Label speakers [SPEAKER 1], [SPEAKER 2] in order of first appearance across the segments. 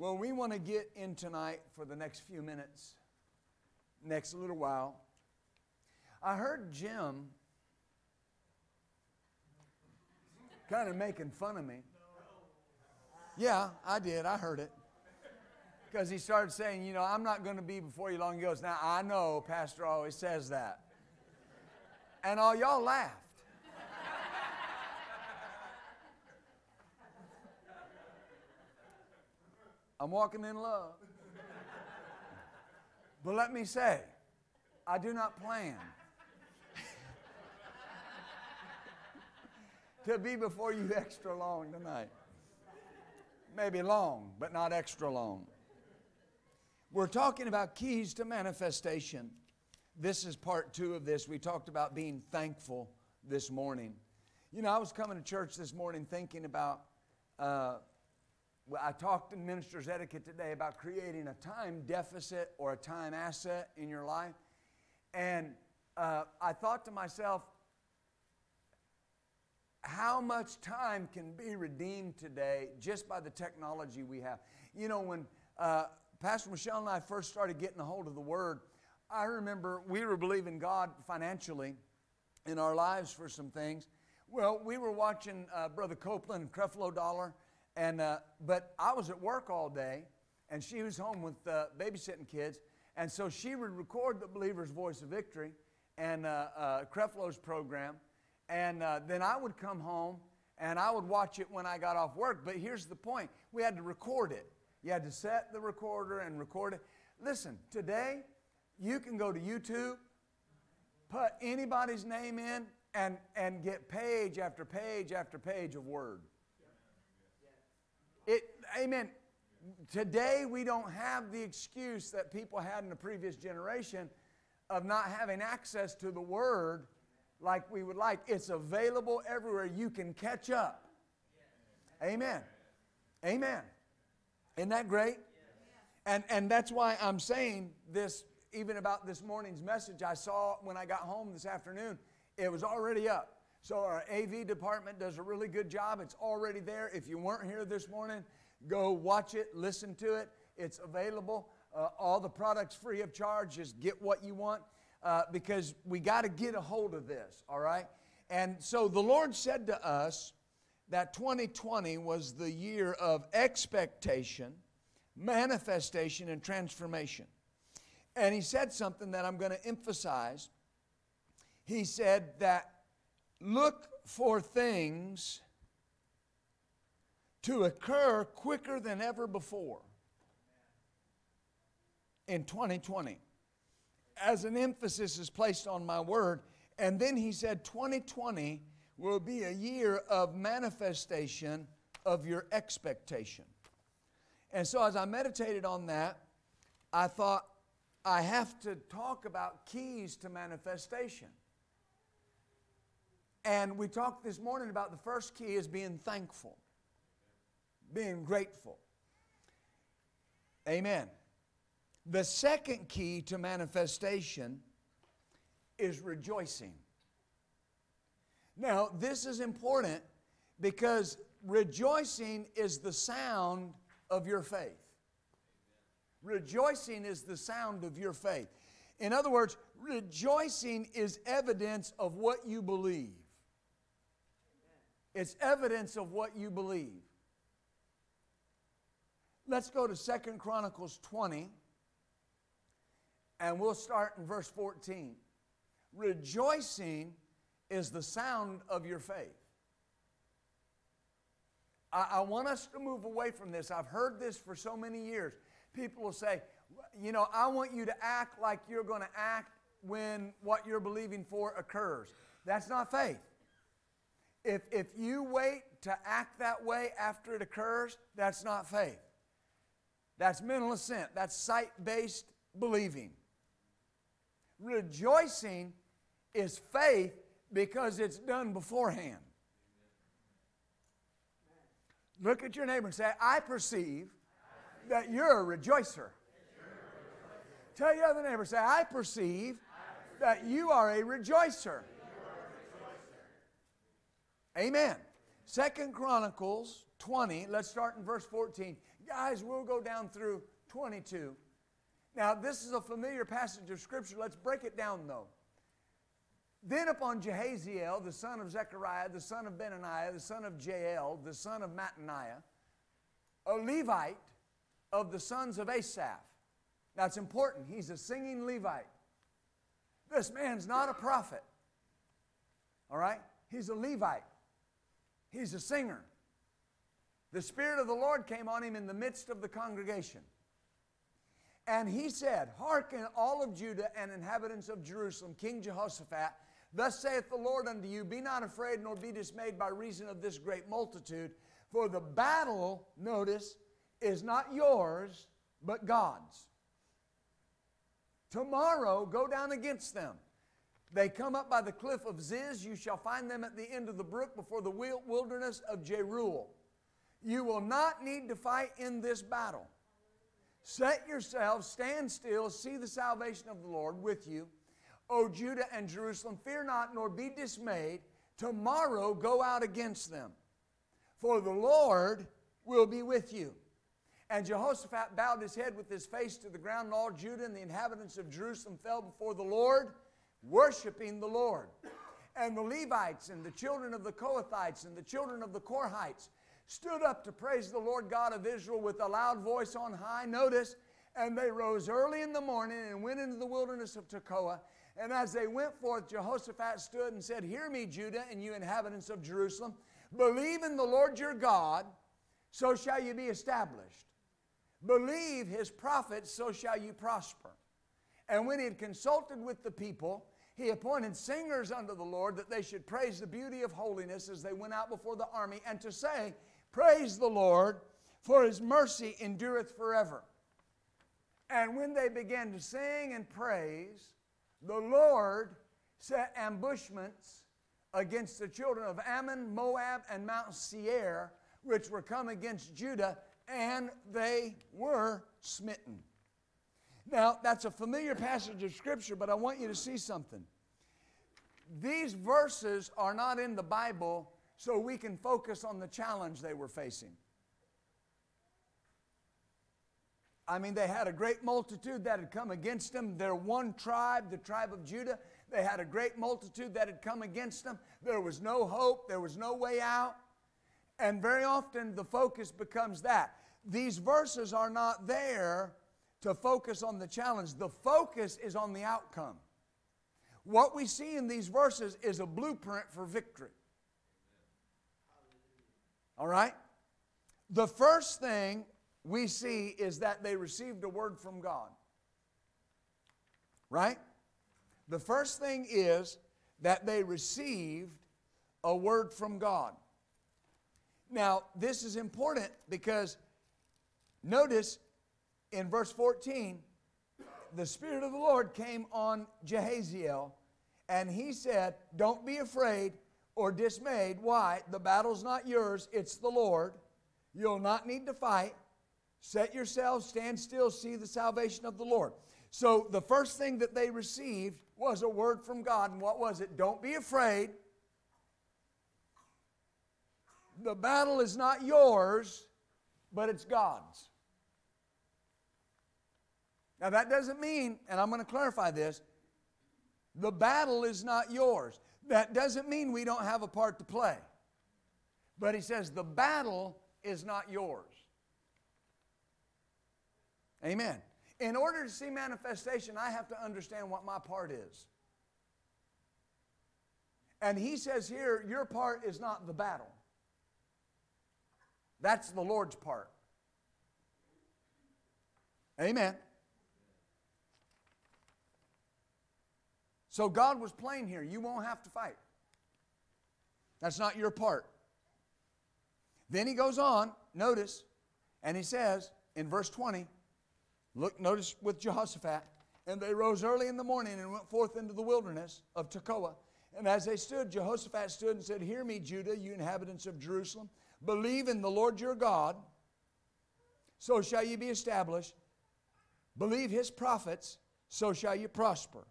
[SPEAKER 1] Well, we want to get in tonight for the next few minutes, next little while. I heard Jim kind of making fun of me. Yeah, I did. I heard it. Because he started saying, you know, I'm not going to be before you long. He goes, now I know Pastor always says that. And all y'all laughed. I'm walking in love. But let me say, I do not plan to be before you extra long tonight. Maybe long, but not extra long. We're talking about keys to manifestation. This is part two of this. We talked about being thankful this morning. You know, I was coming to church this morning thinking about, uh, I talked in minister's etiquette today about creating a time deficit or a time asset in your life. And uh, I thought to myself, how much time can be redeemed today just by the technology we have? You know, when uh, Pastor Michelle and I first started getting a hold of the Word, I remember we were believing God financially in our lives for some things. Well, we were watching uh, Brother Copeland and Creflo Dollar, and uh, but I was at work all day, and she was home with uh, babysitting kids, and so she would record the Believer's Voice of Victory and uh, uh, Creflo's program, and uh, then I would come home and I would watch it when I got off work. But here's the point: we had to record it. You had to set the recorder and record it. Listen, today you can go to YouTube, put anybody's name in, and, and get page after page after page of word. It, amen. Today we don't have the excuse that people had in the previous generation of not having access to the word like we would like. It's available everywhere. You can catch up. Amen. Amen. Isn't that great? And, and that's why I'm saying this, even about this morning's message. I saw when I got home this afternoon, it was already up. So our AV department does a really good job. It's already there. If you weren't here this morning, go watch it, listen to it. It's available. Uh, all the products free of charge. Just get what you want uh, because we got to get a hold of this, all right? And so the Lord said to us, that 2020 was the year of expectation, manifestation, and transformation. And he said something that I'm going to emphasize. He said that look for things to occur quicker than ever before in 2020. As an emphasis is placed on my word. And then he said, 2020 will be a year of manifestation of your expectation. And so, as I meditated on that, I thought I have to talk about keys to manifestation. And we talked this morning about the first key is being thankful, being grateful. Amen. The second key to manifestation is rejoicing. Now, this is important because rejoicing is the sound of your faith. Rejoicing is the sound of your faith. In other words, rejoicing is evidence of what you believe. It's evidence of what you believe. Let's go to Second Chronicles 20, and we'll start in verse 14. Rejoicing is the sound of your faith. I, I, want us to move away from this. I've heard this for so many years. People will say, you know, I want you to act like you're going to act when what you're believing for occurs. That's not faith. If, if you wait to act that way after it occurs, that's not faith. That's mental assent. That's sight based believing. Rejoicing is faith because it's done beforehand. Look at your neighbor and say, I perceive that you're a rejoicer. Tell your other neighbor, say, I perceive that you are a rejoicer. Amen. Second Chronicles 20, let's start in verse 14. Guys, we'll go down through 22. Now, this is a familiar passage of Scripture. Let's break it down, though. Then upon Jehaziel, the son of Zechariah, the son of Benaniah, the son of Jael, the son of Mattaniah, a Levite of the sons of Asaph. Now it's important, he's a singing Levite. This man's not a prophet. All right? He's a Levite. He's a singer. The Spirit of the Lord came on him in the midst of the congregation. And he said, Hearken, all of Judah and inhabitants of Jerusalem, King Jehoshaphat, thus saith the Lord unto you, Be not afraid nor be dismayed by reason of this great multitude, for the battle, notice, is not yours, but God's. Tomorrow, go down against them. They come up by the cliff of Ziz. You shall find them at the end of the brook before the wilderness of Jeruel. You will not need to fight in this battle. Set yourselves, stand still, see the salvation of the Lord with you. O Judah and Jerusalem, fear not nor be dismayed. Tomorrow go out against them, for the Lord will be with you. And Jehoshaphat bowed his head with his face to the ground, and all Judah and the inhabitants of Jerusalem fell before the Lord, worshiping the Lord. And the Levites and the children of the Kohathites and the children of the Korhites stood up to praise the Lord God of Israel with a loud voice on high. Notice, and they rose early in the morning and went into the wilderness of Tekoa. And as they went forth, Jehoshaphat stood and said, Hear me, Judah, and you inhabitants of Jerusalem. Believe in the Lord your God, so shall you be established. Believe his prophets, so shall you prosper. And when he had consulted with the people, he appointed singers unto the Lord that they should praise the beauty of holiness as they went out before the army, and to say, Praise the Lord, for his mercy endureth forever. And when they began to sing and praise, the Lord set ambushments against the children of Ammon, Moab, and Mount Seir, which were come against Judah and they were smitten. Now, that's a familiar passage of Scripture, but I want you to see something. These verses are not in the Bible so we can focus on the challenge they were facing. I mean, they had a great multitude that had come against them. Their one tribe, the tribe of Judah, they had a great multitude that had come against them. There was no hope, there was no way out. And very often the focus becomes that. These verses are not there to focus on the challenge, the focus is on the outcome. What we see in these verses is a blueprint for victory. All right? The first thing we see is that they received a word from God. Right? The first thing is that they received a word from God. Now, this is important because notice in verse 14, the Spirit of the Lord came on Jehaziel, and he said, Don't be afraid or dismayed. Why? The battle's not yours, it's the Lord. You'll not need to fight. Set yourselves, stand still, see the salvation of the Lord. So, the first thing that they received was a word from God. And what was it? Don't be afraid the battle is not yours, but it's God's. Now, that doesn't mean, and I'm going to clarify this, the battle is not yours. That doesn't mean we don't have a part to play. But he says the battle is not yours. Amen. In order to see manifestation, I have to understand what my part is. And he says here, your part is not the battle. That's the Lord's part. Amen. So God was plain here. You won't have to fight. That's not your part. Then he goes on, notice, and he says in verse 20, look, notice with Jehoshaphat, and they rose early in the morning and went forth into the wilderness of Tekoa. And as they stood, Jehoshaphat stood and said, Hear me, Judah, you inhabitants of Jerusalem. Believe in the Lord your God, so shall you be established. Believe his prophets, so shall you prosper.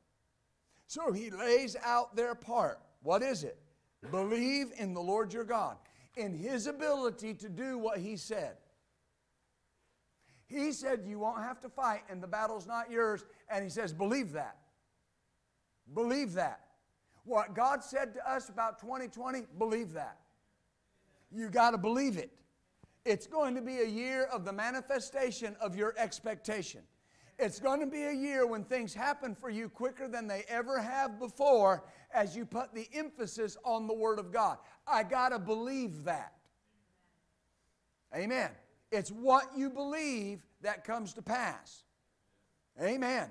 [SPEAKER 1] So he lays out their part. What is it? Believe in the Lord your God, in his ability to do what he said. He said you won't have to fight and the battle's not yours. And He says, believe that. Believe that. What God said to us about 2020, believe that. You got to believe it. It's going to be a year of the manifestation of your expectation. It's going to be a year when things happen for you quicker than they ever have before as you put the emphasis on the Word of God. I got to believe that. Amen. It's what you believe that comes to pass. Amen.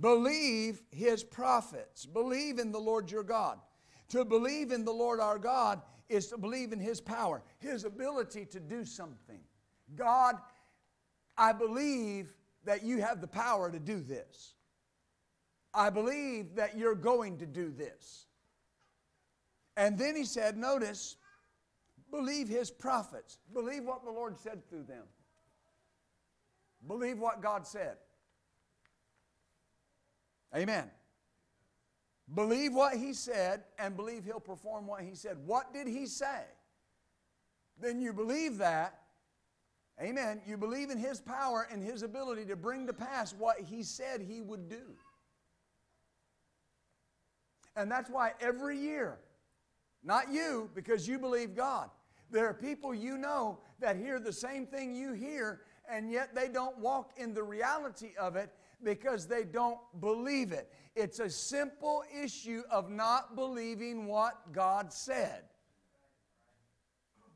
[SPEAKER 1] Believe his prophets. Believe in the Lord your God. To believe in the Lord our God is to believe in his power, his ability to do something. God, I believe that you have the power to do this. I believe that you're going to do this. And then he said, notice, believe his prophets. Believe what the Lord said through them. Believe what God said. Amen. Believe what he said and believe he'll perform what he said. What did he say? Then you believe that. Amen. You believe in his power and his ability to bring to pass what he said he would do. And that's why every year, not you, because you believe God, there are people you know that hear the same thing you hear, and yet they don't walk in the reality of it because they don't believe it. It's a simple issue of not believing what God said.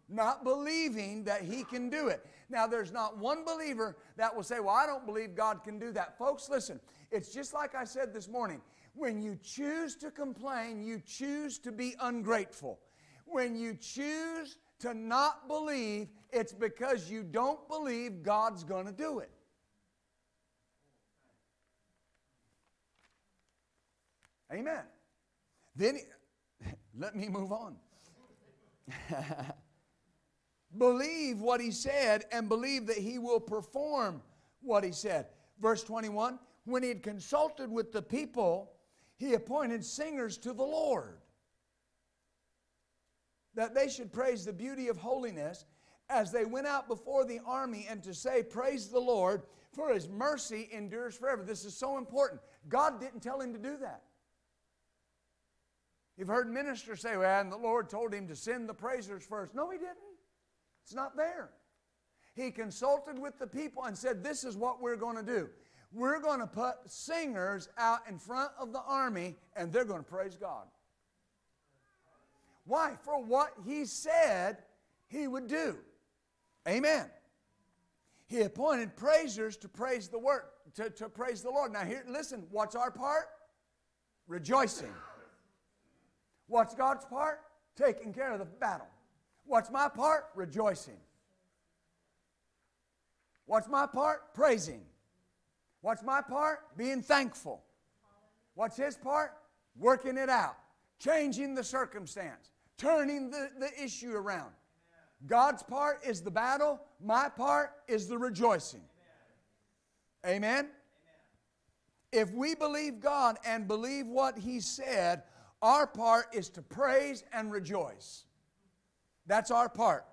[SPEAKER 1] Not believing that He can do it. Now, there's not one believer that will say, Well, I don't believe God can do that. Folks, listen, it's just like I said this morning. When you choose to complain, you choose to be ungrateful. When you choose to not believe, it's because you don't believe God's going to do it. Amen. Then, let me move on. believe what he said and believe that he will perform what he said. Verse 21 When he had consulted with the people, he appointed singers to the Lord that they should praise the beauty of holiness as they went out before the army and to say, Praise the Lord, for his mercy endures forever. This is so important. God didn't tell him to do that. You've heard ministers say, well, and the Lord told him to send the praisers first. No, he didn't. It's not there. He consulted with the people and said, This is what we're going to do. We're going to put singers out in front of the army, and they're going to praise God. Why? For what he said he would do. Amen. He appointed praisers to praise the word, to, to praise the Lord. Now here, listen, what's our part? Rejoicing. What's God's part? Taking care of the battle. What's my part? Rejoicing. What's my part? Praising. What's my part? Being thankful. What's his part? Working it out, changing the circumstance, turning the, the issue around. God's part is the battle, my part is the rejoicing. Amen? Amen? If we believe God and believe what He said, our part is to praise and rejoice. That's our part.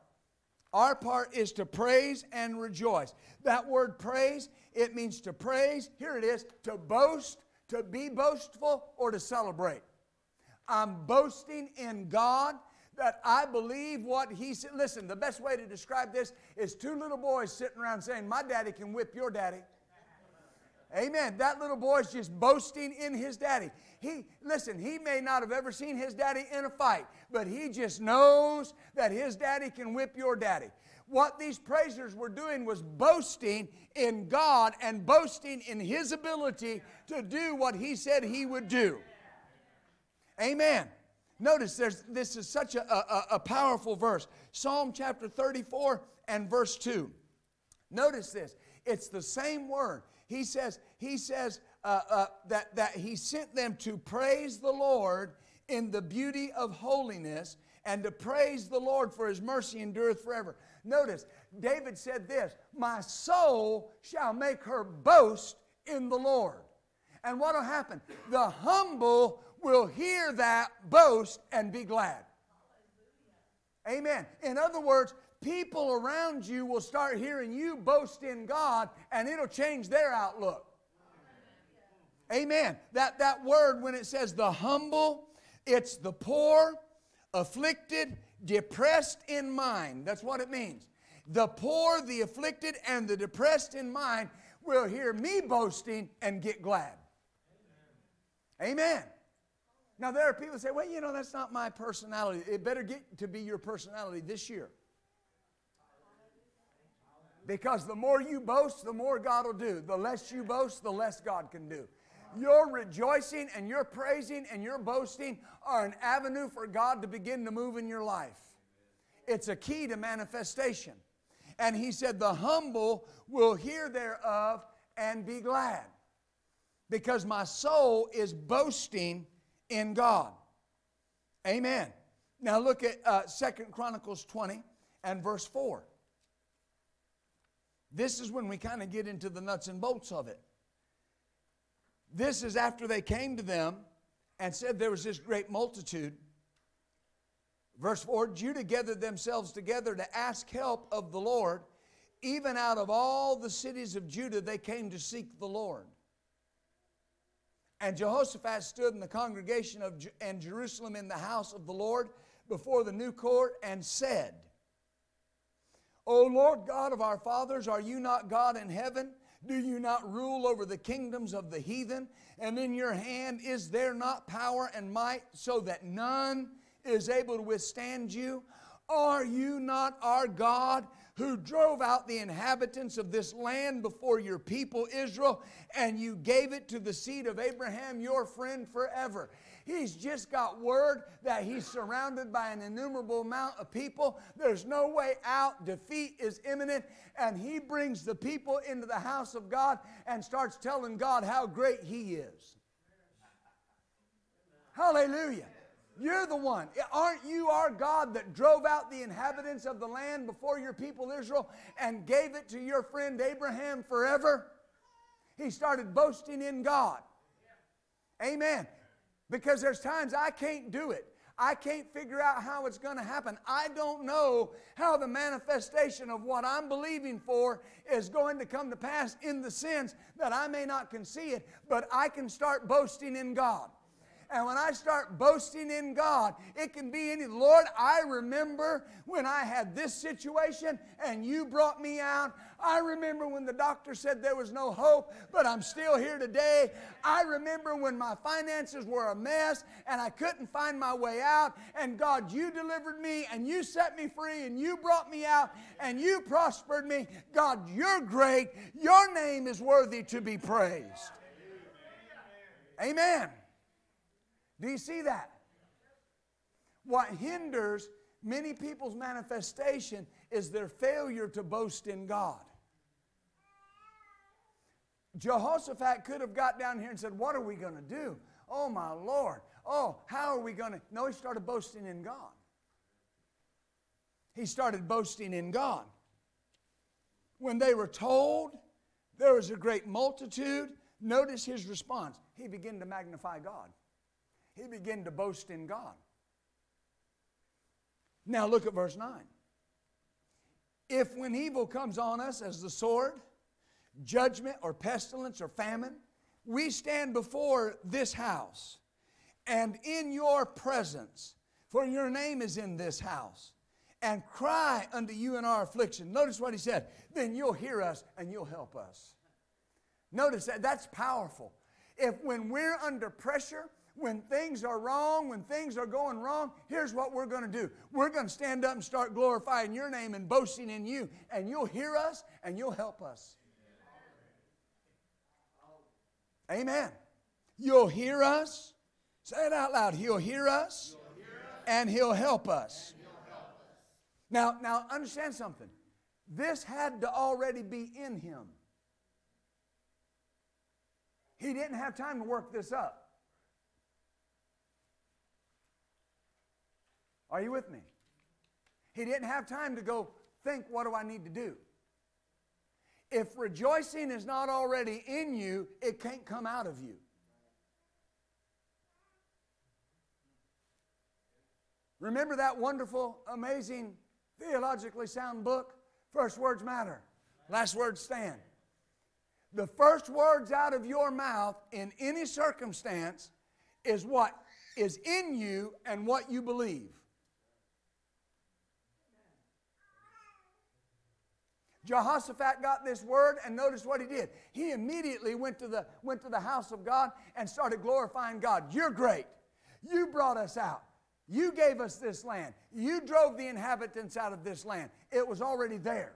[SPEAKER 1] Our part is to praise and rejoice. That word praise, it means to praise, here it is, to boast, to be boastful, or to celebrate. I'm boasting in God that I believe what He said. Listen, the best way to describe this is two little boys sitting around saying, My daddy can whip your daddy. Amen. That little boy's just boasting in his daddy. He listen, he may not have ever seen his daddy in a fight, but he just knows that his daddy can whip your daddy. What these praisers were doing was boasting in God and boasting in his ability to do what he said he would do. Amen. Notice there's, this is such a, a, a powerful verse. Psalm chapter 34 and verse 2. Notice this. It's the same word. He says, he says uh, uh, that, that he sent them to praise the Lord in the beauty of holiness and to praise the Lord for his mercy endureth forever. Notice, David said this My soul shall make her boast in the Lord. And what will happen? The humble will hear that boast and be glad. Amen. In other words, people around you will start hearing you boast in God and it'll change their outlook. Amen. That, that word, when it says the humble, it's the poor, afflicted, depressed in mind. That's what it means. The poor, the afflicted, and the depressed in mind will hear me boasting and get glad. Amen. Amen. Now, there are people say, well, you know, that's not my personality. It better get to be your personality this year. Because the more you boast, the more God will do. The less you boast, the less God can do. Your rejoicing and your praising and your boasting are an avenue for God to begin to move in your life. It's a key to manifestation. And he said, The humble will hear thereof and be glad, because my soul is boasting in God. Amen. Now look at uh, Second Chronicles 20 and verse 4. This is when we kind of get into the nuts and bolts of it. This is after they came to them and said there was this great multitude. Verse 4 Judah gathered themselves together to ask help of the Lord. Even out of all the cities of Judah, they came to seek the Lord. And Jehoshaphat stood in the congregation of and Jerusalem in the house of the Lord before the new court and said, O Lord God of our fathers, are you not God in heaven? Do you not rule over the kingdoms of the heathen? And in your hand is there not power and might so that none is able to withstand you? Are you not our God who drove out the inhabitants of this land before your people Israel, and you gave it to the seed of Abraham, your friend, forever. He's just got word that he's surrounded by an innumerable amount of people. There's no way out. Defeat is imminent. And he brings the people into the house of God and starts telling God how great he is. Hallelujah. You're the one. Aren't you our God that drove out the inhabitants of the land before your people Israel and gave it to your friend Abraham forever? He started boasting in God. Amen. Because there's times I can't do it. I can't figure out how it's going to happen. I don't know how the manifestation of what I'm believing for is going to come to pass in the sense that I may not can see it, but I can start boasting in God. And when I start boasting in God, it can be any, Lord, I remember when I had this situation and you brought me out. I remember when the doctor said there was no hope, but I'm still here today. I remember when my finances were a mess and I couldn't find my way out. And God, you delivered me and you set me free and you brought me out and you prospered me. God, you're great. Your name is worthy to be praised. Amen. Do you see that? What hinders many people's manifestation is their failure to boast in God. Jehoshaphat could have got down here and said, What are we going to do? Oh, my Lord. Oh, how are we going to? No, he started boasting in God. He started boasting in God. When they were told there was a great multitude, notice his response. He began to magnify God he began to boast in God. Now look at verse 9. If when evil comes on us as the sword, judgment or pestilence or famine, we stand before this house and in your presence, for your name is in this house, and cry unto you in our affliction. Notice what he said. Then you'll hear us and you'll help us. Notice that that's powerful. If when we're under pressure, when things are wrong, when things are going wrong, here's what we're going to do. We're going to stand up and start glorifying your name and boasting in you, and you'll hear us and you'll help us. Amen. You'll hear us. Say it out loud. He'll hear us, hear us and he'll help us. He'll help us. Now, now understand something. This had to already be in him. He didn't have time to work this up. Are you with me? He didn't have time to go think, what do I need to do? If rejoicing is not already in you, it can't come out of you. Remember that wonderful, amazing Theologically sound book. First words matter, last words stand. The first words out of your mouth in any circumstance is what is in you and what you believe. Jehoshaphat got this word and notice what he did. He immediately went to the, went to the house of God and started glorifying God. You're great. You brought us out. You gave us this land. You drove the inhabitants out of this land. It was already there.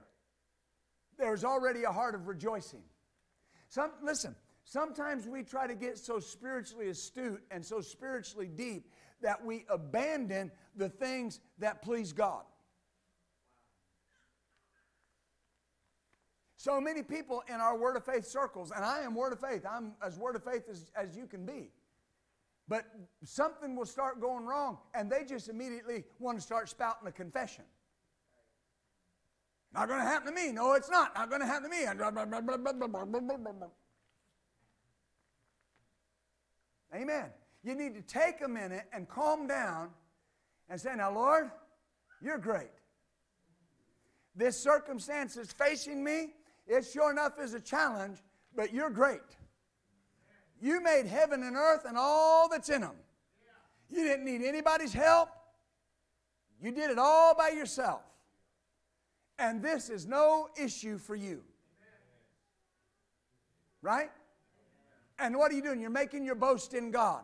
[SPEAKER 1] There was already a heart of rejoicing. Some, listen, sometimes we try to get so spiritually astute and so spiritually deep that we abandon the things that please God. So many people in our Word of Faith circles, and I am Word of Faith, I'm as Word of Faith as, as you can be. But something will start going wrong, and they just immediately want to start spouting a confession. Not going to happen to me. No, it's not. Not going to happen to me. Amen. You need to take a minute and calm down and say, Now, Lord, you're great. This circumstance is facing me. It sure enough is a challenge, but you're great. You made heaven and earth and all that's in them. You didn't need anybody's help. You did it all by yourself. And this is no issue for you. Right? And what are you doing? You're making your boast in God.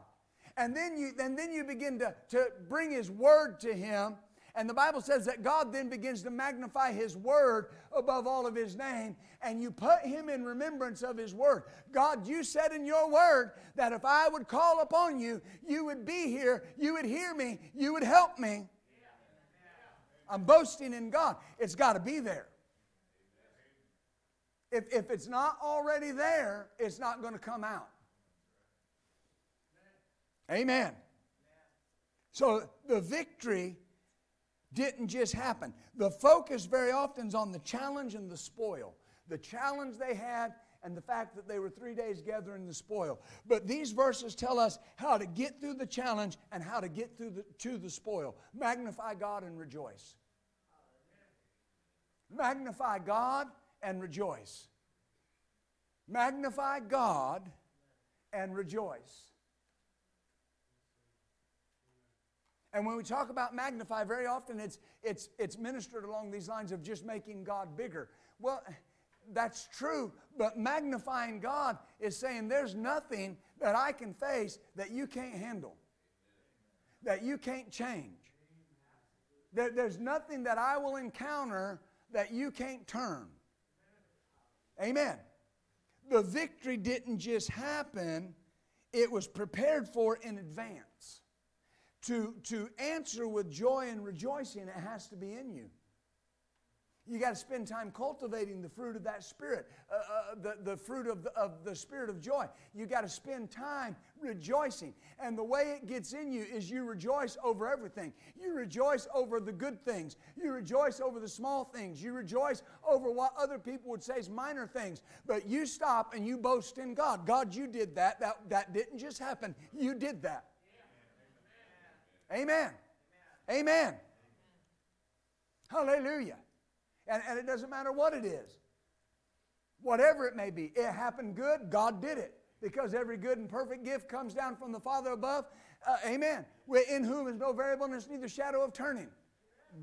[SPEAKER 1] And then you, and then you begin to, to bring His Word to Him and the Bible says that God then begins to magnify His Word above all of His name, and you put Him in remembrance of His Word. God, you said in your Word that if I would call upon you, you would be here, you would hear me, you would help me. I'm boasting in God. It's got to be there. If, if it's not already there, it's not going to come out. Amen. So the victory didn't just happen. The focus very often is on the challenge and the spoil. The challenge they had and the fact that they were three days gathering the spoil. But these verses tell us how to get through the challenge and how to get through the, to the spoil. Magnify God and rejoice. Magnify God and rejoice. Magnify God and rejoice. And when we talk about magnify, very often it's, it's, it's ministered along these lines of just making God bigger. Well, that's true, but magnifying God is saying there's nothing that I can face that you can't handle, that you can't change. There, there's nothing that I will encounter that you can't turn. Amen. The victory didn't just happen, it was prepared for in advance to, to answer with joy and rejoicing, it has to be in you. You got to spend time cultivating the fruit of that spirit, uh, uh, the, the fruit of the, of the spirit of joy. You got to spend time rejoicing. And the way it gets in you is you rejoice over everything. You rejoice over the good things. You rejoice over the small things. You rejoice over what other people would say is minor things. But you stop and you boast in God. God, you did that. That, that didn't just happen. You did that. Amen. Amen. Hallelujah. And, and it doesn't matter what it is. Whatever it may be, it happened good, God did it. Because every good and perfect gift comes down from the Father above. Uh, amen. In whom is no variableness, neither shadow of turning.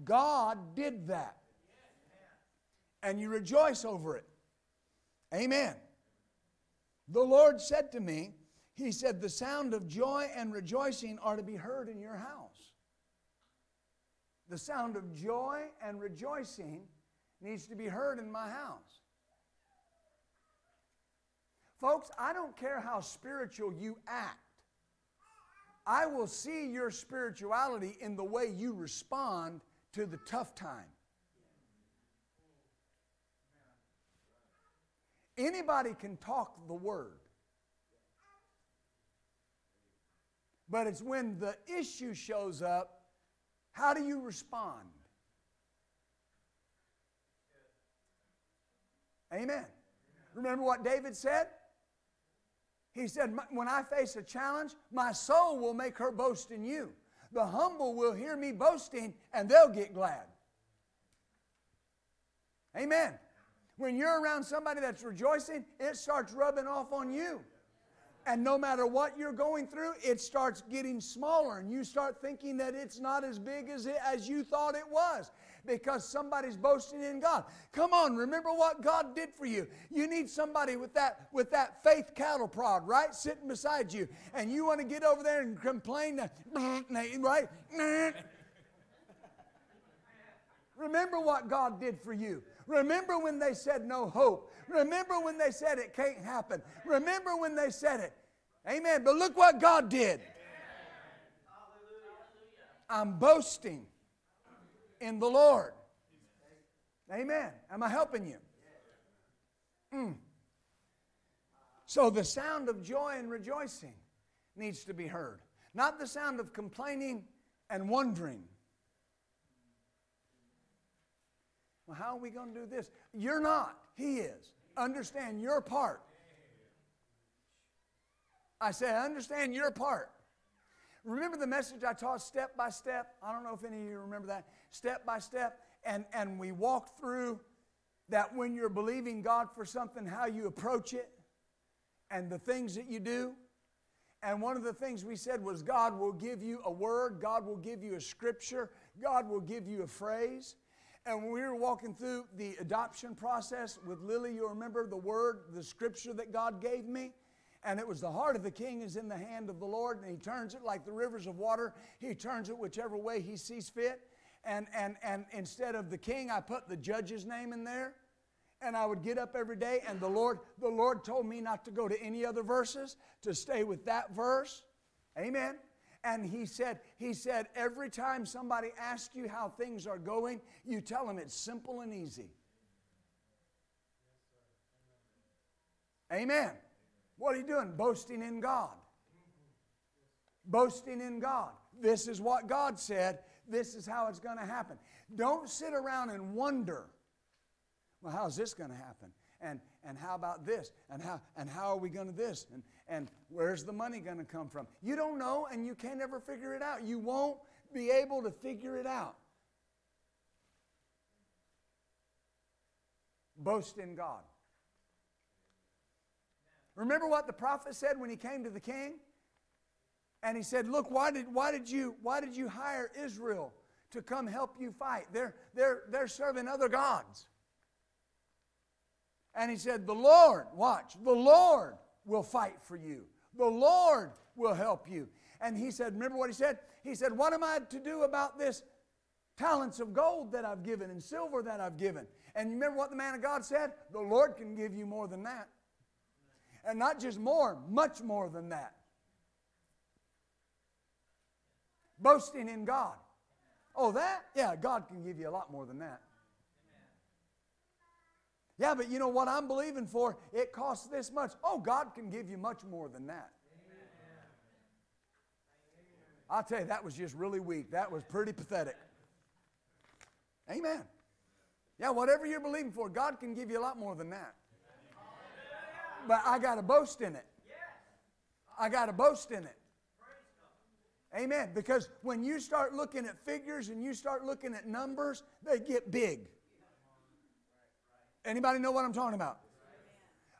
[SPEAKER 1] God did that. And you rejoice over it. Amen. The Lord said to me, he said, The sound of joy and rejoicing are to be heard in your house. The sound of joy and rejoicing needs to be heard in my house. Folks, I don't care how spiritual you act. I will see your spirituality in the way you respond to the tough time. Anybody can talk the word. But it's when the issue shows up, how do you respond? Amen. Remember what David said? He said, When I face a challenge, my soul will make her boast in you. The humble will hear me boasting and they'll get glad. Amen. When you're around somebody that's rejoicing, it starts rubbing off on you. And no matter what you're going through, it starts getting smaller, and you start thinking that it's not as big as, it, as you thought it was because somebody's boasting in God. Come on, remember what God did for you. You need somebody with that with that faith cattle prod, right, sitting beside you, and you want to get over there and complain, right? Remember what God did for you. Remember when they said no hope. Remember when they said it can't happen. Remember when they said it. Amen. But look what God did. I'm boasting in the Lord. Amen. Am I helping you? Mm. So the sound of joy and rejoicing needs to be heard, not the sound of complaining and wondering. Well, how are we going to do this? You're not. He is. Understand your part. I say, understand your part. Remember the message I taught step by step? I don't know if any of you remember that. Step by step. And, and we walked through that when you're believing God for something, how you approach it and the things that you do. And one of the things we said was God will give you a word, God will give you a scripture, God will give you a phrase. And when we were walking through the adoption process with Lily, you remember the word, the scripture that God gave me? And it was the heart of the king is in the hand of the Lord, and he turns it like the rivers of water. He turns it whichever way he sees fit. And, and, and instead of the king, I put the judge's name in there. And I would get up every day, and the Lord, the Lord told me not to go to any other verses, to stay with that verse. Amen. And he said, he said, every time somebody asks you how things are going, you tell them it's simple and easy. Amen. What are you doing? Boasting in God. Boasting in God. This is what God said. This is how it's going to happen. Don't sit around and wonder, well, how's this going to happen? And, and how about this? And how, and how are we going to this? And, and where's the money going to come from? You don't know and you can't ever figure it out. You won't be able to figure it out. Boast in God. Remember what the prophet said when he came to the king? And he said, Look, why did, why did, you, why did you hire Israel to come help you fight? They're, they're, they're serving other gods. And he said, The Lord, watch, the Lord will fight for you. The Lord will help you. And he said, Remember what he said? He said, What am I to do about this talents of gold that I've given and silver that I've given? And you remember what the man of God said? The Lord can give you more than that. And not just more, much more than that. Boasting in God. Oh, that? Yeah, God can give you a lot more than that. Yeah, but you know what I'm believing for? It costs this much. Oh, God can give you much more than that. I'll tell you, that was just really weak. That was pretty pathetic. Amen. Yeah, whatever you're believing for, God can give you a lot more than that. But I got to boast in it. I got to boast in it. Amen. Because when you start looking at figures and you start looking at numbers, they get big. Anybody know what I'm talking about?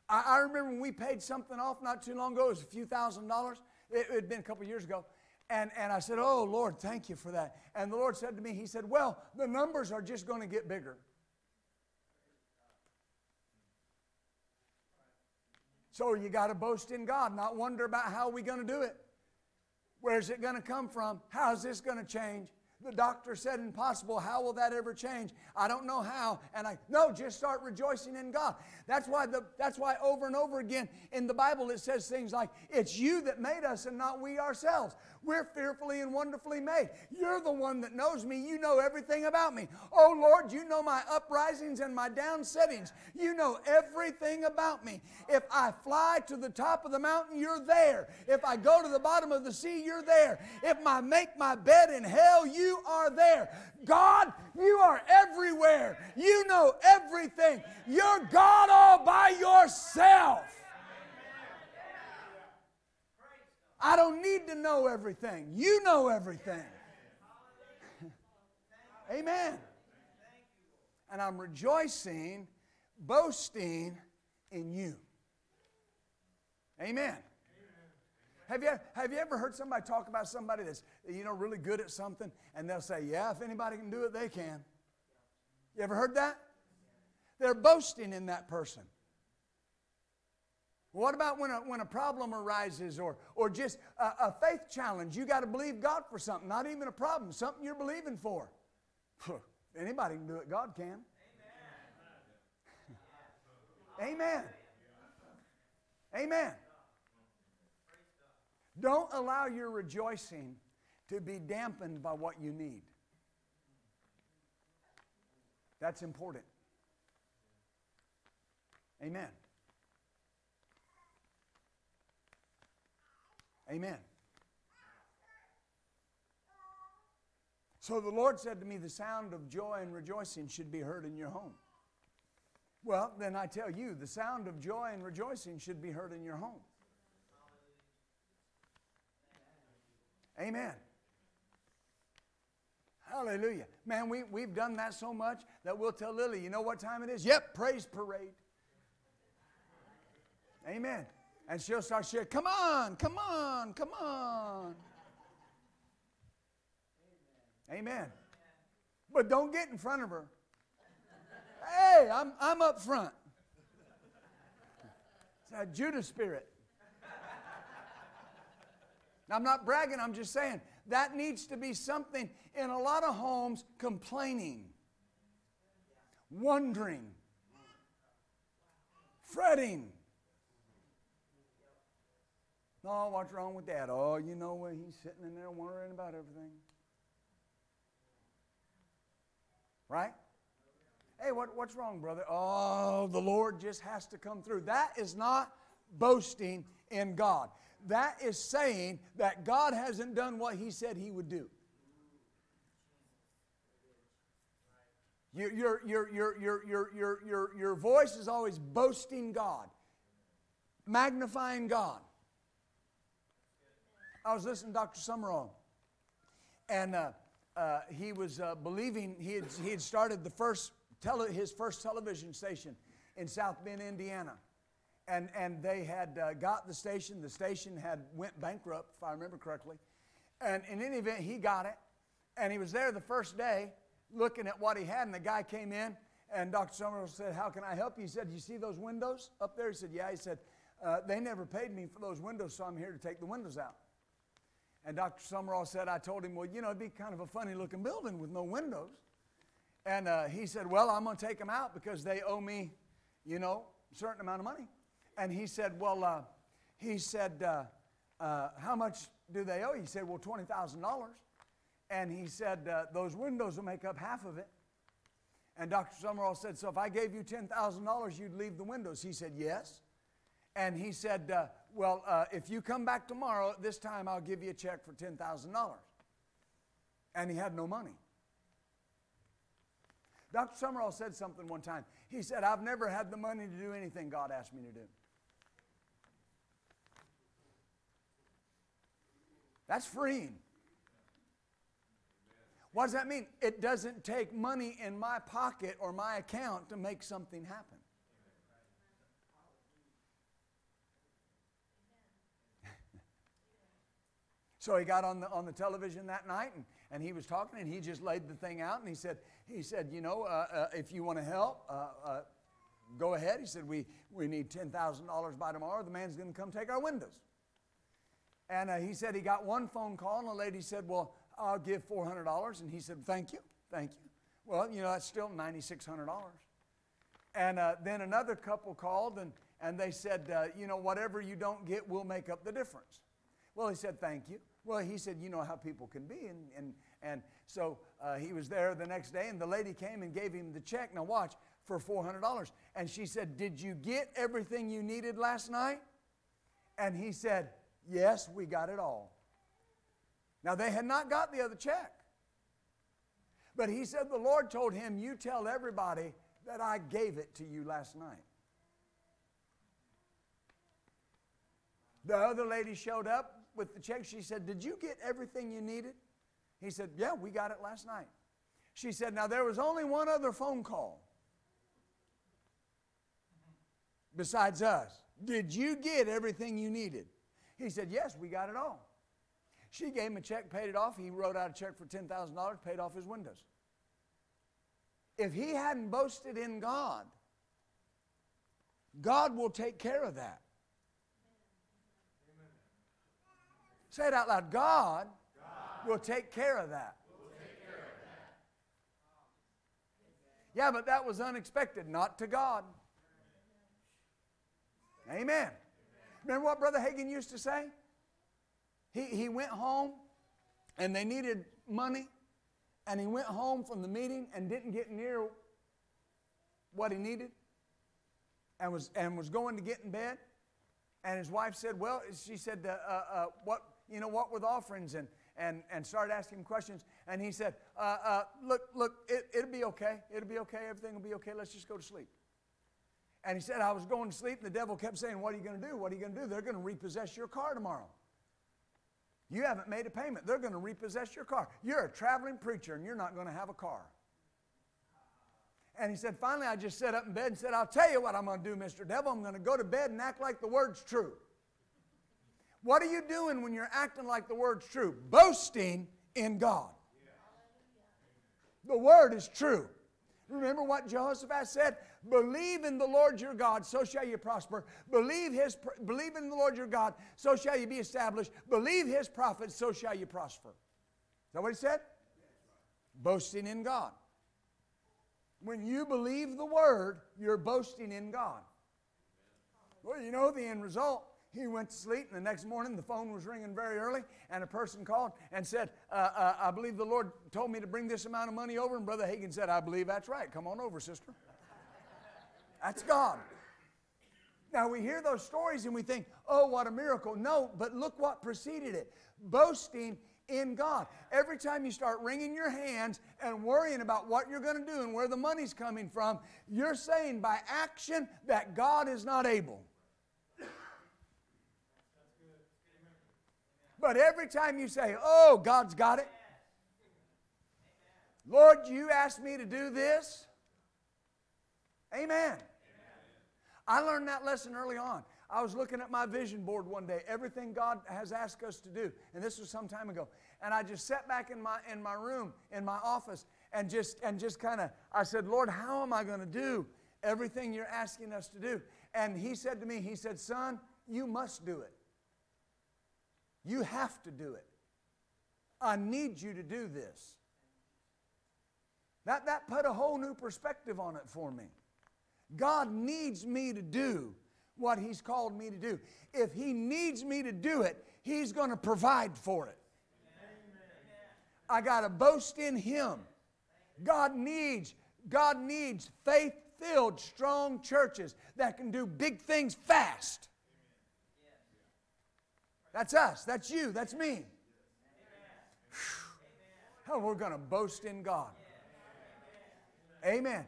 [SPEAKER 1] I, I remember when we paid something off not too long ago, it was a few thousand dollars. It had been a couple years ago. And, and I said, Oh, Lord, thank you for that. And the Lord said to me, He said, Well, the numbers are just going to get bigger. So you got to boast in God, not wonder about how we're going to do it. Where's it going to come from? How's this going to change? The doctor said impossible. How will that ever change? I don't know how. And I no, just start rejoicing in God. That's why the that's why over and over again in the Bible it says things like, It's you that made us and not we ourselves. We're fearfully and wonderfully made. You're the one that knows me. You know everything about me. Oh Lord, you know my uprisings and my downsettings. You know everything about me. If I fly to the top of the mountain, you're there. If I go to the bottom of the sea, you're there. If I make my bed in hell, you are there. God, you are everywhere. You know everything. You're God all by yourself. I don't need to know everything. You know everything. Amen. and I'm rejoicing, boasting in you. Amen. Have you, have you ever heard somebody talk about somebody that's you know really good at something and they'll say, Yeah, if anybody can do it, they can. You ever heard that? They're boasting in that person. What about when a, when a problem arises or, or just a, a faith challenge? You got to believe God for something, not even a problem, something you're believing for. Anybody can do it, God can. Amen. Amen. Don't allow your rejoicing to be dampened by what you need. That's important. Amen. Amen. So the Lord said to me, The sound of joy and rejoicing should be heard in your home. Well, then I tell you, the sound of joy and rejoicing should be heard in your home. Amen. Hallelujah. Man, we, we've done that so much that we'll tell Lily, you know what time it is? Yep, praise parade. Amen. And she'll start sharing, come on, come on, come on. Amen. But don't get in front of her. Hey, I'm, I'm up front. It's that Judah spirit. I'm not bragging, I'm just saying that needs to be something in a lot of homes complaining, wondering, fretting. Oh, what's wrong with that? Oh, you know when he's sitting in there wondering about everything. Right? Hey, what, what's wrong, brother? Oh, the Lord just has to come through. That is not boasting in God. That is saying that God hasn't done what He said He would do. Your, your, your, your, your, your, your, your, your voice is always boasting God, magnifying God. I was listening to Dr. Sumrall, and uh, uh, he was uh, believing he had, he had started the first tele, his first television station in South Bend, Indiana. And, and they had uh, got the station. The station had went bankrupt, if I remember correctly. And in any event, he got it. And he was there the first day looking at what he had. And the guy came in, and Dr. Sumrall said, How can I help you? He said, You see those windows up there? He said, Yeah. He said, uh, They never paid me for those windows, so I'm here to take the windows out. And Dr. Sumrall said, I told him, Well, you know, it'd be kind of a funny looking building with no windows. And uh, he said, Well, I'm going to take them out because they owe me, you know, a certain amount of money. And he said, Well, uh, he said, uh, uh How much do they owe? He said, Well, $20,000. And he said, uh, Those windows will make up half of it. And Dr. Sumrall said, So if I gave you $10,000, you'd leave the windows? He said, Yes. And he said, uh, Well, if you come back tomorrow, this time I'll give you a check for $10,000. And he had no money. Dr. Sumrall said something one time. He said, I've never had the money to do anything God asked me to do. That's freeing. What does that mean? It doesn't take money in my pocket or my account to make something happen. So he got on the, on the television that night and, and he was talking and he just laid the thing out and he said, he said, you know, uh, uh, if you want to help, uh, uh, go ahead. He said, we, we need $10,000 by tomorrow. The man's going to come take our windows. And uh, he said he got one phone call and the lady said, well, I'll give $400. And he said, thank you, thank you. Well, you know, that's still $9,600. And uh, then another couple called and, and they said, you know, whatever you don't get, we'll make up the difference. Well, he said, thank you. Well, he said, you know how people can be. And, and, and so uh, he was there the next day, and the lady came and gave him the check. Now, watch, for $400. And she said, Did you get everything you needed last night? And he said, Yes, we got it all. Now, they had not got the other check. But he said, The Lord told him, You tell everybody that I gave it to you last night. The other lady showed up with the check. She said, Did you get everything you needed? He said, Yeah, we got it last night. She said, Now there was only one other phone call besides us. Did you get everything you needed? He said, Yes, we got it all. She gave him a check, paid it off. He wrote out a check for $10,000, paid off his windows. If he hadn't boasted in God, God will take care of that. Say it out loud God, God will take care of that. Yeah, but that was unexpected, not to God. Amen. Amen. Remember what Brother Hagin used to say? He, he went home and they needed money, and he went home from the meeting and didn't get near what he needed and was, and was going to get in bed. And his wife said, Well, she said, uh, uh, What, you know, what with offerings? And, and, and started asking him questions. And he said, uh, uh, Look, look, it, it'll be okay. It'll be okay. Everything will be okay. Let's just go to sleep. And he said, I was going to sleep, and the devil kept saying, What are you going to do? What are you going to do? They're going to repossess your car tomorrow. You haven't made a payment. They're going to repossess your car. You're a traveling preacher, and you're not going to have a car. And he said, Finally, I just sat up in bed and said, I'll tell you what I'm going to do, Mr. Devil. I'm going to go to bed and act like the word's true. What are you doing when you're acting like the word's true? Boasting in God. The word is true. Remember what Jehoshaphat said? Believe in the Lord your God, so shall you prosper. Believe, his, believe in the Lord your God, so shall you be established. Believe his prophets, so shall you prosper. Is that what he said? Boasting in God. When you believe the word, you're boasting in God. Well, you know the end result. He went to sleep, and the next morning the phone was ringing very early, and a person called and said, uh, uh, I believe the Lord told me to bring this amount of money over. And Brother Hagin said, I believe that's right. Come on over, sister. That's God. Now we hear those stories and we think, oh, what a miracle. No, but look what preceded it boasting in God. Every time you start wringing your hands and worrying about what you're going to do and where the money's coming from, you're saying by action that God is not able. But every time you say, Oh, God's got it, Lord, you asked me to do this. Amen. I learned that lesson early on. I was looking at my vision board one day, everything God has asked us to do, and this was some time ago. And I just sat back in my in my room, in my office, and just and just kind of I said, Lord, how am I going to do everything you're asking us to do? And He said to me, He said, Son, you must do it. You have to do it. I need you to do this. That, that put a whole new perspective on it for me. God needs me to do what He's called me to do. If He needs me to do it, He's going to provide for it. I got to boast in Him. God needs, God needs faith-filled, strong churches that can do big things fast. That's us. That's you. That's me. Oh, we're going to boast in God. Amen.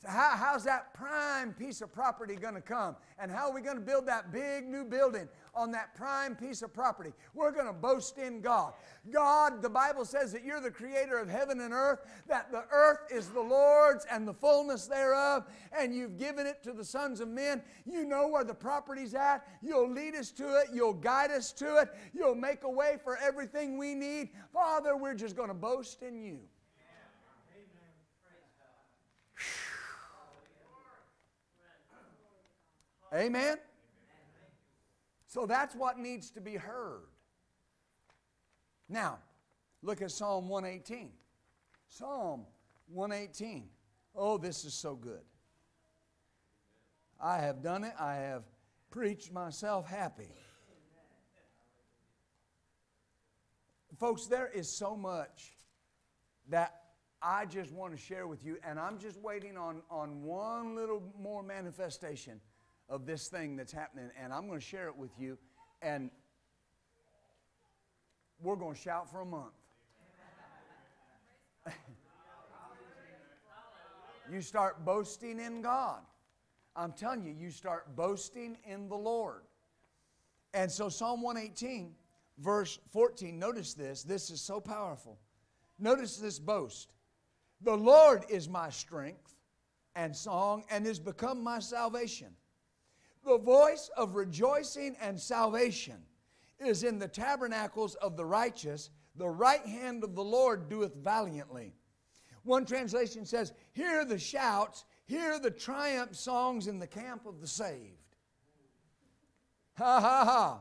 [SPEAKER 1] So how, how's that prime piece of property going to come? And how are we going to build that big new building on that prime piece of property? We're going to boast in God. God, the Bible says that you're the creator of heaven and earth, that the earth is the Lord's and the fullness thereof, and you've given it to the sons of men. You know where the property's at. You'll lead us to it. You'll guide us to it. You'll make a way for everything we need. Father, we're just going to boast in you. Amen? So that's what needs to be heard. Now, look at Psalm 118. Psalm 118. Oh, this is so good. I have done it. I have preached myself happy. Folks, there is so much that I just want to share with you, and I'm just waiting on, on one little more manifestation of this thing that's happening, and I'm going to share it with you, and we're going to shout for a month. you start boasting in God. I'm telling you, you start boasting in the Lord. And so, Psalm 118, verse 14, notice this. This is so powerful. Notice this boast. The Lord is my strength and song and is become my salvation. The voice of rejoicing and salvation is in the tabernacles of the righteous. The right hand of the Lord doeth valiantly. One translation says, Hear the shouts, hear the triumph songs in the camp of the saved. Ha ha ha.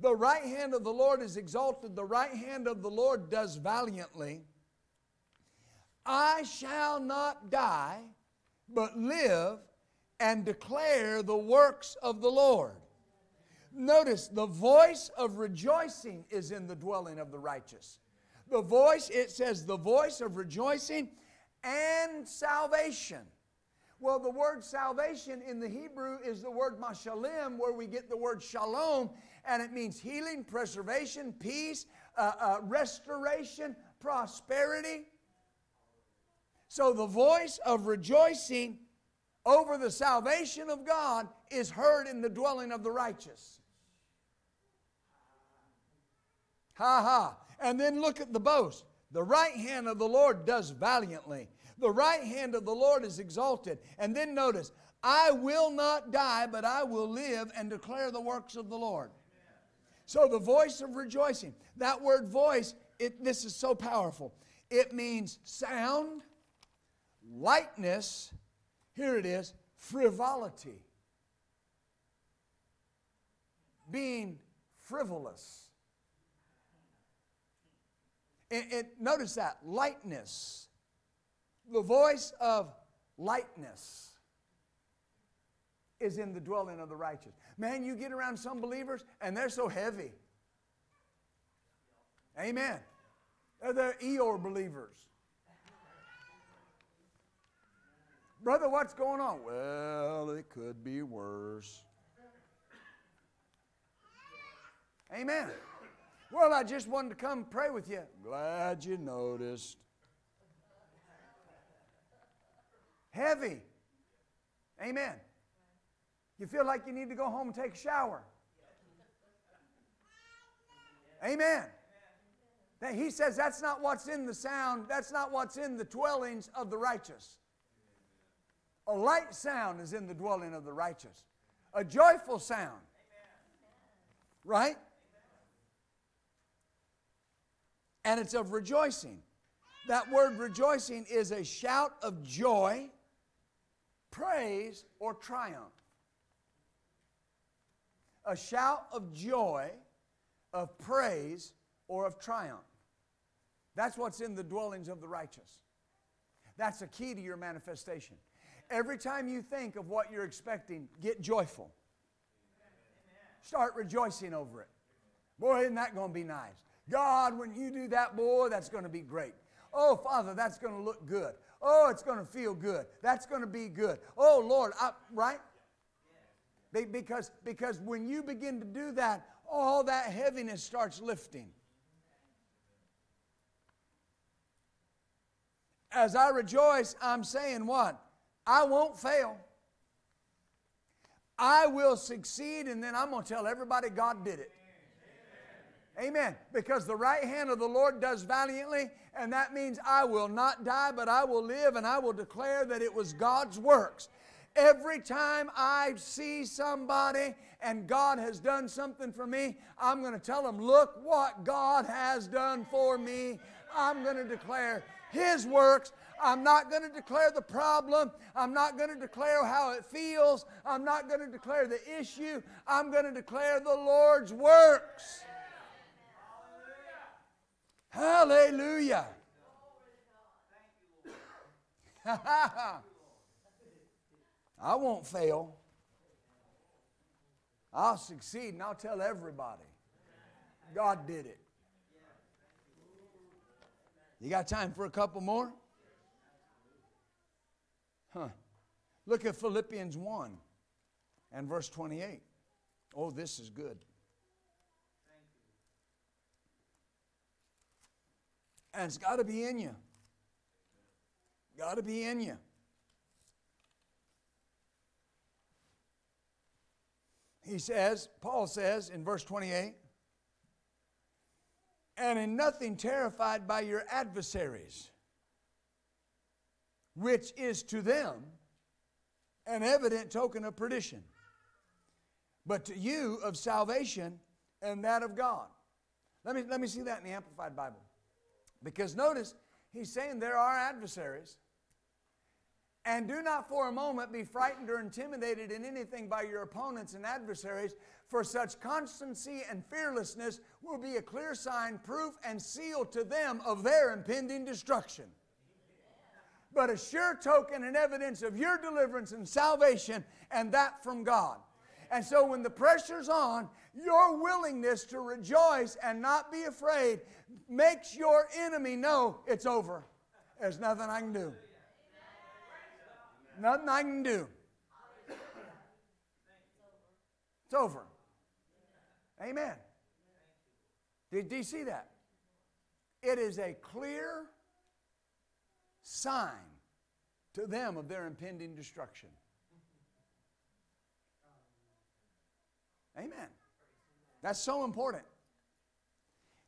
[SPEAKER 1] The right hand of the Lord is exalted, the right hand of the Lord does valiantly. I shall not die, but live and declare the works of the Lord. Notice the voice of rejoicing is in the dwelling of the righteous. The voice, it says, the voice of rejoicing and salvation. Well, the word salvation in the Hebrew is the word mashalim, where we get the word shalom, and it means healing, preservation, peace, uh, uh, restoration, prosperity. So the voice of rejoicing over the salvation of God is heard in the dwelling of the righteous. Ha ha. And then look at the boast. The right hand of the Lord does valiantly. The right hand of the Lord is exalted. And then notice, I will not die, but I will live and declare the works of the Lord. So the voice of rejoicing, that word voice, it, this is so powerful. It means sound, lightness, here it is frivolity, being frivolous. And, notice that lightness, the voice of lightness is in the dwelling of the righteous. Man, you get around some believers and they're so heavy. Amen. They're the Eeyore believers. Brother, what's going on? Well, it could be worse. Amen. Well, I just wanted to come pray with you. Glad you noticed. Heavy. Amen. You feel like you need to go home and take a shower. Amen. He says that's not what's in the sound, that's not what's in the dwellings of the righteous. A light sound is in the dwelling of the righteous, a joyful sound. Right? And it's of rejoicing. That word rejoicing is a shout of joy, praise, or triumph. A shout of joy, of praise, or of triumph. That's what's in the dwellings of the righteous. That's a key to your manifestation. Every time you think of what you're expecting, get joyful. Start rejoicing over it. Boy, isn't that going to be nice? God, when you do that, boy, that's going to be great. Oh, Father, that's going to look good. Oh, it's going to feel good. That's going to be good. Oh, Lord, I, right? Because, because when you begin to do that, all that heaviness starts lifting. As I rejoice, I'm saying what? I won't fail. I will succeed, and then I'm going to tell everybody God did it. Amen. Because the right hand of the Lord does valiantly, and that means I will not die, but I will live, and I will declare that it was God's works. Every time I see somebody and God has done something for me, I'm going to tell them, Look what God has done for me. I'm going to declare His works. I'm not going to declare the problem. I'm not going to declare how it feels. I'm not going to declare the issue. I'm going to declare the Lord's works. Hallelujah. Hallelujah. I won't fail. I'll succeed and I'll tell everybody. God did it. You got time for a couple more? Huh. Look at Philippians 1 and verse 28. Oh, this is good. And it's got to be in you. Got to be in you. He says, Paul says in verse 28, and in nothing terrified by your adversaries which is to them an evident token of perdition, but to you of salvation and that of God. Let me, let me see that in the Amplified Bible. Because notice, he's saying there are adversaries. And do not for a moment be frightened or intimidated in anything by your opponents and adversaries, for such constancy and fearlessness will be a clear sign, proof, and seal to them of their impending destruction. But a sure token and evidence of your deliverance and salvation, and that from God. And so when the pressure's on, your willingness to rejoice and not be afraid makes your enemy know it's over. There's nothing I can do. Nothing I can do. It's over. Amen. Did, you see that? It is a clear sign to them of their impending destruction. Amen. That's so important.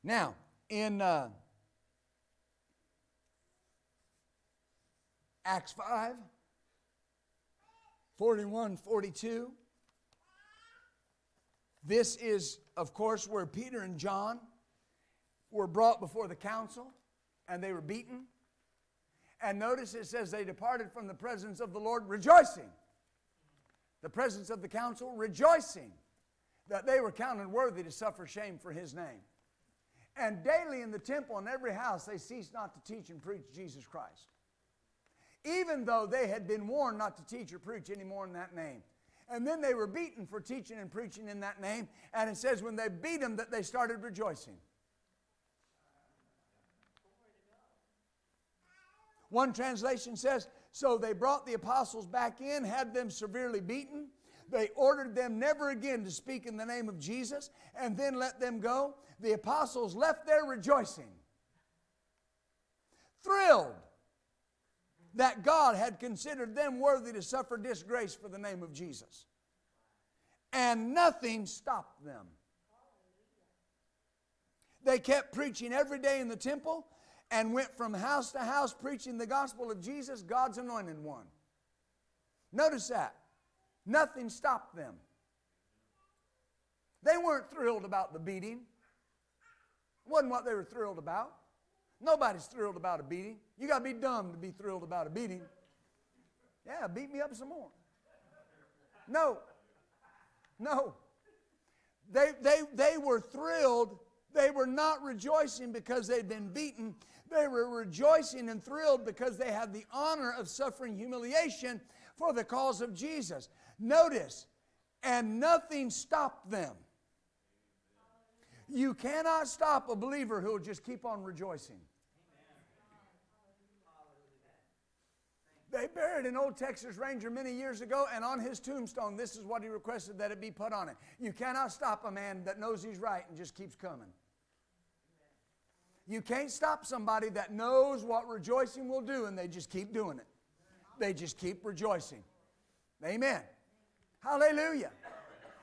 [SPEAKER 1] Now, in uh, Acts 5, 41, 42, this is, of course, where Peter and John were brought before the council and they were beaten. And notice it says they departed from the presence of the Lord rejoicing. The presence of the council rejoicing that they were counted worthy to suffer shame for his name. And daily in the temple and every house they ceased not to teach and preach Jesus Christ. Even though they had been warned not to teach or preach anymore in that name. And then they were beaten for teaching and preaching in that name. And it says when they beat them that they started rejoicing. One translation says, So they brought the apostles back in, had them severely beaten. They ordered them never again to speak in the name of Jesus, and then let them go. The apostles left there rejoicing, thrilled that God had considered them worthy to suffer disgrace for the name of Jesus. And nothing stopped them. They kept preaching every day in the temple and went from house to house preaching the gospel of Jesus, God's anointed one. Notice that. Nothing stopped them. They weren't thrilled about the beating. It wasn't what they were thrilled about. Nobody's thrilled about a beating. You got to be dumb to be thrilled about a beating. Yeah, beat me up some more. No. No. They, they, they were thrilled. They were not rejoicing because they'd been beaten. They were rejoicing and thrilled because they had the honor of suffering humiliation for the cause of Jesus. Notice, and nothing stopped them. You cannot stop a believer who will just keep on rejoicing. They buried an old Texas Ranger many years ago, and on his tombstone, this is what he requested that it be put on it. You cannot stop a man that knows he's right and just keeps coming. You can't stop somebody that knows what rejoicing will do, and they just keep doing it. They just keep rejoicing. Amen. Hallelujah.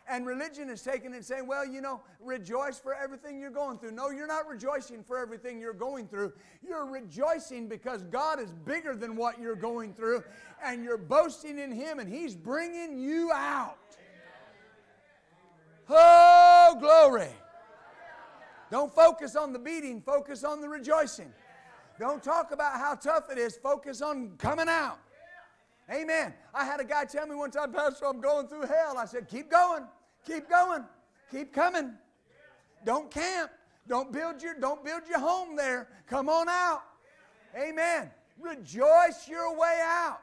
[SPEAKER 1] And religion is taking it and saying, well, you know, rejoice for everything you're going through. No, you're not rejoicing for everything you're going through. You're rejoicing because God is bigger than what you're going through, and you're boasting in Him, and He's bringing you out. Oh, glory. Don't focus on the beating, focus on the rejoicing. Don't talk about how tough it is, focus on coming out. Amen. I had a guy tell me one time, Pastor, I'm going through hell. I said, keep going. Keep going. Keep coming. Don't camp. Don't build your don't build your home there. Come on out. Amen. Rejoice your way out.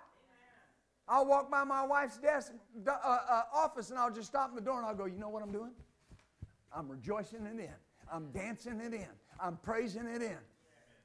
[SPEAKER 1] I'll walk by my wife's desk, uh, uh, office, and I'll just stop in the door and I'll go, you know what I'm doing? I'm rejoicing in it. I'm dancing it in. I'm praising it in.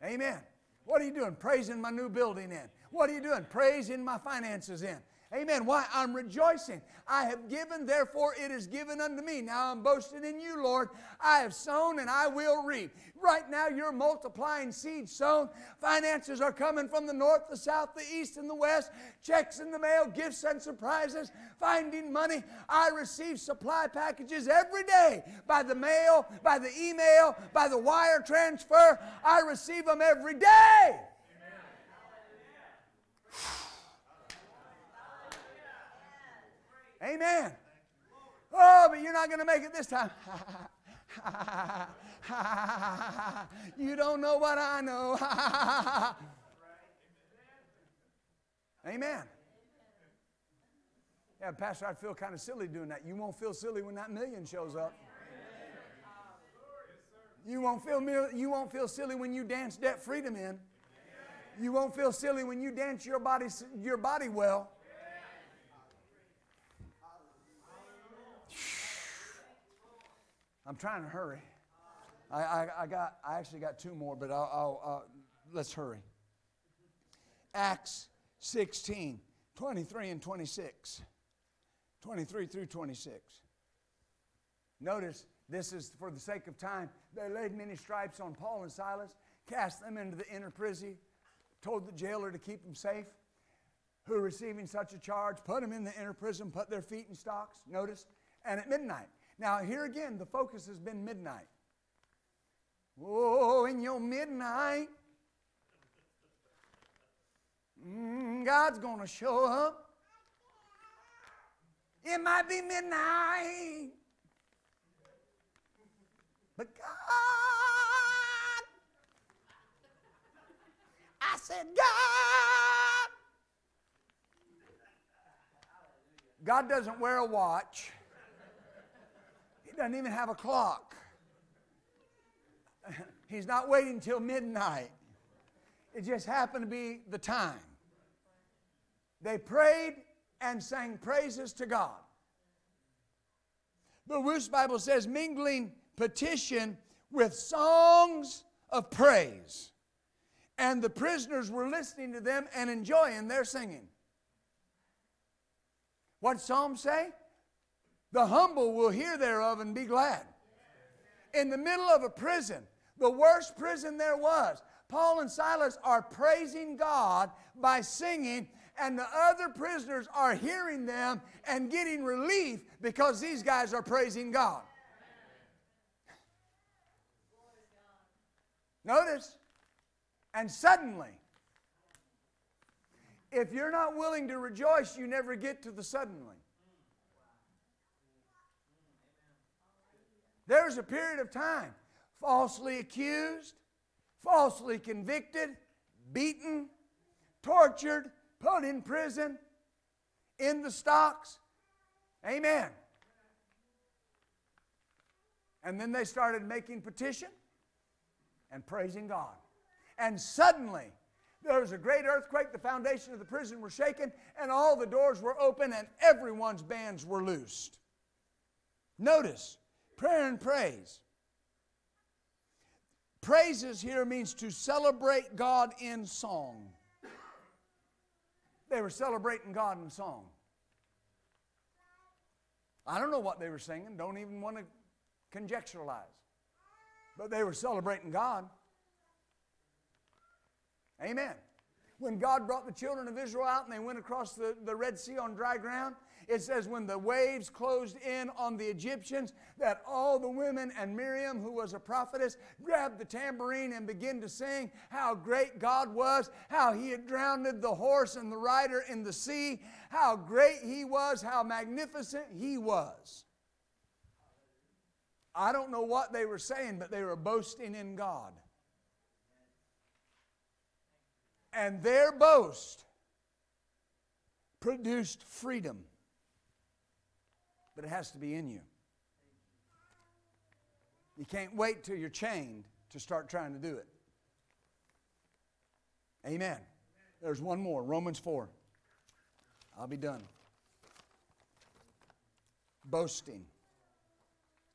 [SPEAKER 1] Amen. What are you doing? Praising my new building in. What are you doing? Praising my finances in. Amen. Why? I'm rejoicing. I have given, therefore it is given unto me. Now I'm boasting in you, Lord. I have sown and I will reap. Right now you're multiplying seed sown. Finances are coming from the north, the south, the east, and the west. Checks in the mail, gifts and surprises, finding money. I receive supply packages every day by the mail, by the email, by the wire transfer. I receive them every day. Amen. Oh, but you're not going to make it this time. you don't know what I know. Amen. Yeah, Pastor, I feel kind of silly doing that. You won't feel silly when that million shows up. You won't feel, you won't feel silly when you dance debt freedom in. You won't feel silly when you dance your body, your body well. I'm trying to hurry. I, I, I, got, I actually got two more, but I'll, I'll, uh, let's hurry. Acts 16, 23 and 26. 23 through 26. Notice, this is for the sake of time. They laid many stripes on Paul and Silas, cast them into the inner prison, told the jailer to keep them safe. Who, receiving such a charge, put them in the inner prison, put their feet in stocks. Notice, and at midnight, now, here again, the focus has been midnight. Oh, in your midnight, mm, God's going to show up. It might be midnight, but God, I said, God. God doesn't wear a watch doesn't even have a clock. He's not waiting until midnight. It just happened to be the time. They prayed and sang praises to God. The Wuest Bible says mingling petition with songs of praise. And the prisoners were listening to them and enjoying their singing. What Psalms say? The humble will hear thereof and be glad. In the middle of a prison, the worst prison there was, Paul and Silas are praising God by singing, and the other prisoners are hearing them and getting relief because these guys are praising God. Notice, and suddenly, if you're not willing to rejoice, you never get to the suddenly. There's a period of time falsely accused, falsely convicted, beaten, tortured, put in prison, in the stocks. Amen. And then they started making petition and praising God. And suddenly, there was a great earthquake, the foundation of the prison were shaken, and all the doors were open, and everyone's bands were loosed. Notice, Prayer and praise. Praises here means to celebrate God in song. They were celebrating God in song. I don't know what they were singing, don't even want to conjecturalize. But they were celebrating God. Amen. When God brought the children of Israel out and they went across the, the Red Sea on dry ground, it says, when the waves closed in on the Egyptians, that all the women and Miriam, who was a prophetess, grabbed the tambourine and began to sing how great God was, how he had drowned the horse and the rider in the sea, how great he was, how magnificent he was. I don't know what they were saying, but they were boasting in God. And their boast produced freedom but it has to be in you. You can't wait till you're chained to start trying to do it. Amen. There's one more Romans 4. I'll be done. Boasting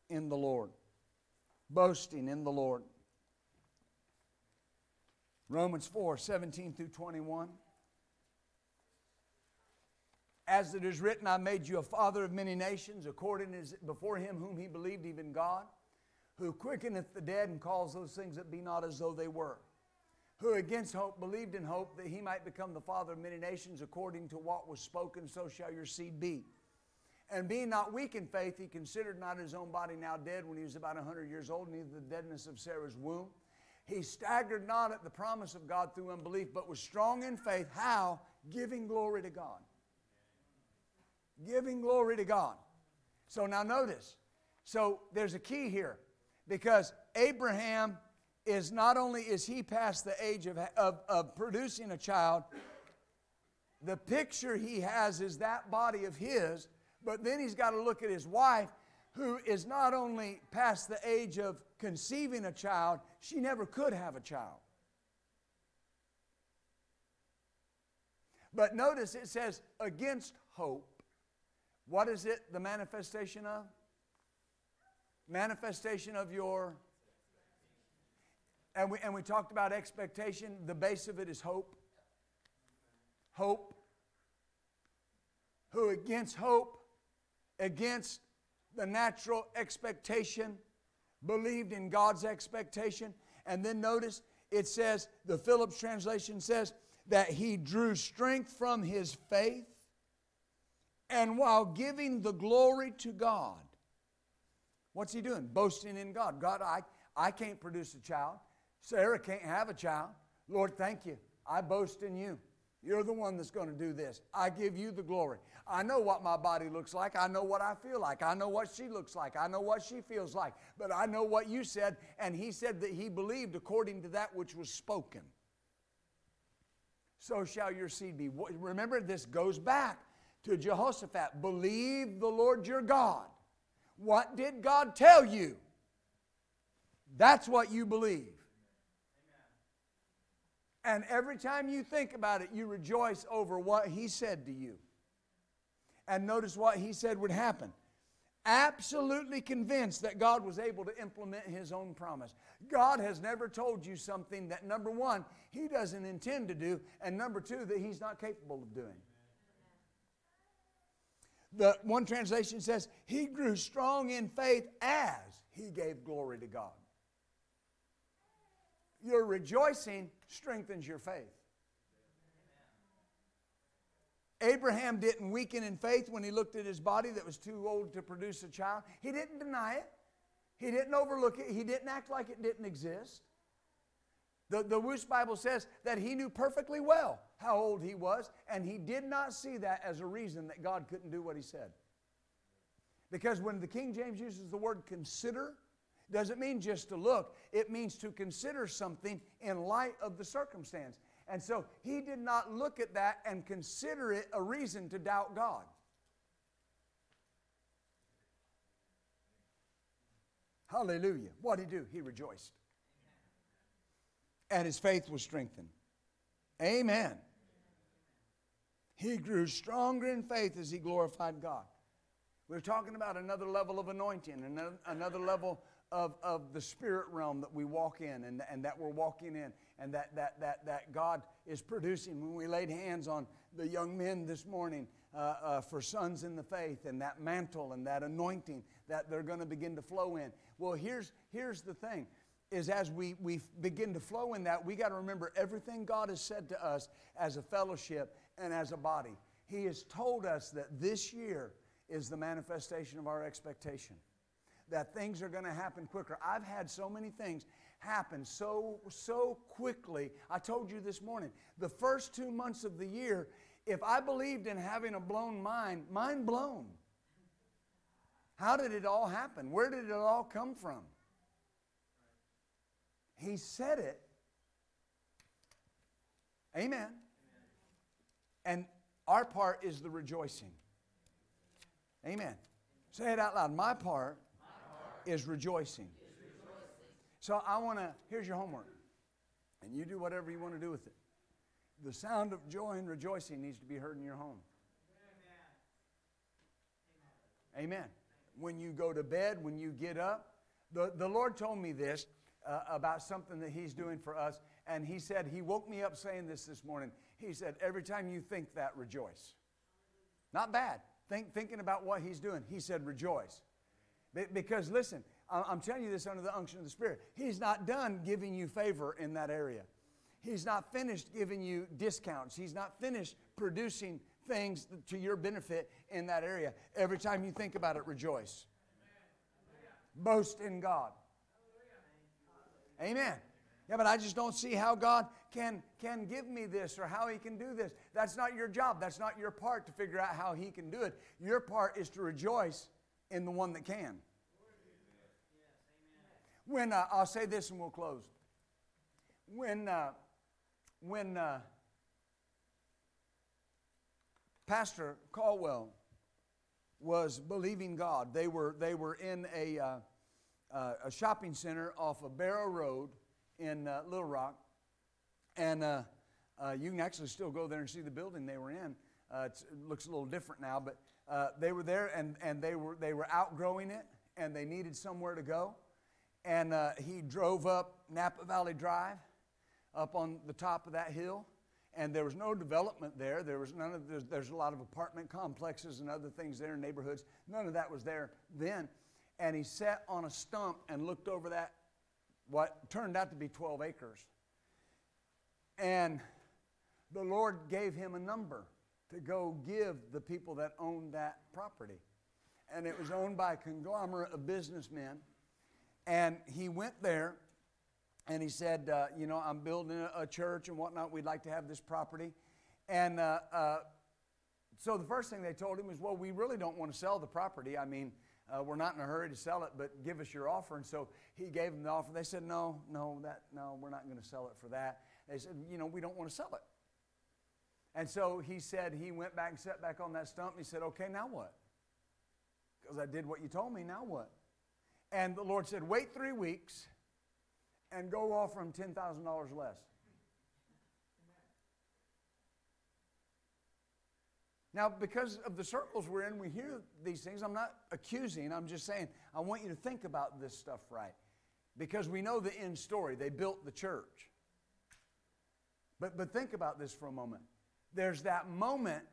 [SPEAKER 1] in the Lord. Boasting in the Lord. Romans 4 17 through 21. As it is written, I made you a father of many nations, according as before him whom he believed, even God, who quickeneth the dead and calls those things that be not as though they were, who against hope believed in hope that he might become the father of many nations, according to what was spoken, so shall your seed be. And being not weak in faith, he considered not his own body now dead when he was about a hundred years old, neither the deadness of Sarah's womb. He staggered not at the promise of God through unbelief, but was strong in faith. How? Giving glory to God. Giving glory to God. So now notice. So there's a key here because Abraham is not only is he past the age of, of, of producing a child, the picture he has is that body of his, but then he's got to look at his wife who is not only past the age of conceiving a child, she never could have a child. But notice it says against hope. What is it the manifestation of? Manifestation of your. And we, and we talked about expectation. The base of it is hope. Hope. Who against hope, against the natural expectation, believed in God's expectation. And then notice it says, the Phillips translation says, that he drew strength from his faith and while giving the glory to God. What's he doing? Boasting in God. God, I, I can't produce a child. Sarah can't have a child. Lord, thank you. I boast in you. You're the one that's going to do this. I give you the glory. I know what my body looks like. I know what I feel like. I know what she looks like. I know what she feels like. But I know what you said. And he said that he believed according to that which was spoken so shall your seed be. Remember, this goes back to Jehoshaphat. Believe the Lord your God. What did God tell you? That's what you believe. And every time you think about it, you rejoice over what He said to you. And notice what He said would happen absolutely convinced that God was able to implement His own promise. God has never told you something that, number one, He doesn't intend to do, and number two, that He's not capable of doing. The one translation says, He grew strong in faith as He gave glory to God. Your rejoicing strengthens your faith. Abraham didn't weaken in faith when he looked at his body that was too old to produce a child. He didn't deny it, he didn't overlook it, he didn't act like it didn't exist. The, the Wuest Bible says that he knew perfectly well how old he was, and he did not see that as a reason that God couldn't do what he said. Because when the King James uses the word consider, doesn't mean just to look, it means to consider something in light of the circumstance. And so he did not look at that and consider it a reason to doubt God. Hallelujah. What did he do? He rejoiced. And his faith was strengthened. Amen. He grew stronger in faith as he glorified God. We're talking about another level of anointing, another, another level of, of the spirit realm that we walk in and, and that we're walking in and that, that, that, that God is producing. When we laid hands on the young men this morning uh, uh, for sons in the faith and that mantle and that anointing that they're going to begin to flow in. Well, here's, here's the thing is as we, we begin to flow in that, we got to remember everything God has said to us as a fellowship and as a body. He has told us that this year is the manifestation of our expectation that things are going to happen quicker. I've had so many things happen so so quickly. I told you this morning, the first 2 months of the year, if I believed in having a blown mind, mind blown. How did it all happen? Where did it all come from? He said it. Amen. And our part is the rejoicing. Amen. Say it out loud. My part is rejoicing. So I want to, here's your homework. And you do whatever you want to do with it. The sound of joy and rejoicing needs to be heard in your home. Amen. Amen. When you go to bed, when you get up, the, the Lord told me this uh, about something that He's doing for us. And He said, He woke me up saying this this morning. He said, Every time you think that, rejoice. Not bad. Think, thinking about what He's doing. He said, Rejoice. Because listen, I'm telling you this under the unction of the Spirit. He's not done giving you favor in that area. He's not finished giving you discounts. He's not finished producing things to your benefit in that area. Every time you think about it, rejoice. Boast in God. Amen. Yeah, but I just don't see how God can, can give me this or how He can do this. That's not your job. That's not your part to figure out how He can do it. Your part is to rejoice in the one that can. When uh, I'll say this and we'll close. When uh, when uh, Pastor Caldwell was believing God, they were they were in a uh, uh, a shopping center off of Barrow Road in uh, Little Rock, and you can actually still go there and see the building they were in. it looks a little different now, but they were there and, and they were they were outgrowing it and they needed somewhere to go and uh, he drove up Napa Valley Drive, up on the top of that hill, and there was no development there. There was none of there's, there's a lot of apartment complexes and other things there in neighborhoods. None of that was there then. And he sat on a stump and looked over that what turned out to be 12 acres. And the Lord gave him a number to go give the people that owned that property. And it was owned by a conglomerate of businessmen and he went there and he said, uh, You know, I'm building a, church and whatnot. We'd like to have this property. And uh, uh, so the first thing they told him was, Well, we really don't want to sell the property. I mean, uh, we're not in a hurry to sell it, but give us your offer. And so he gave them the offer. They said, No, no, that, no, we're not going to sell it for that. They said, You know, we don't want to sell it. And so he said, he went back and sat back on that stump and he said, Okay, now what? Because I did what you told me, now what? And the Lord said, Wait three weeks and go offer him $10,000 less. Now, because of the circles we're in, we hear these things. I'm not accusing, I'm just saying, I want you to think about this stuff right. Because we know the end story. They built the church. But, but think about this for a moment. There's that moment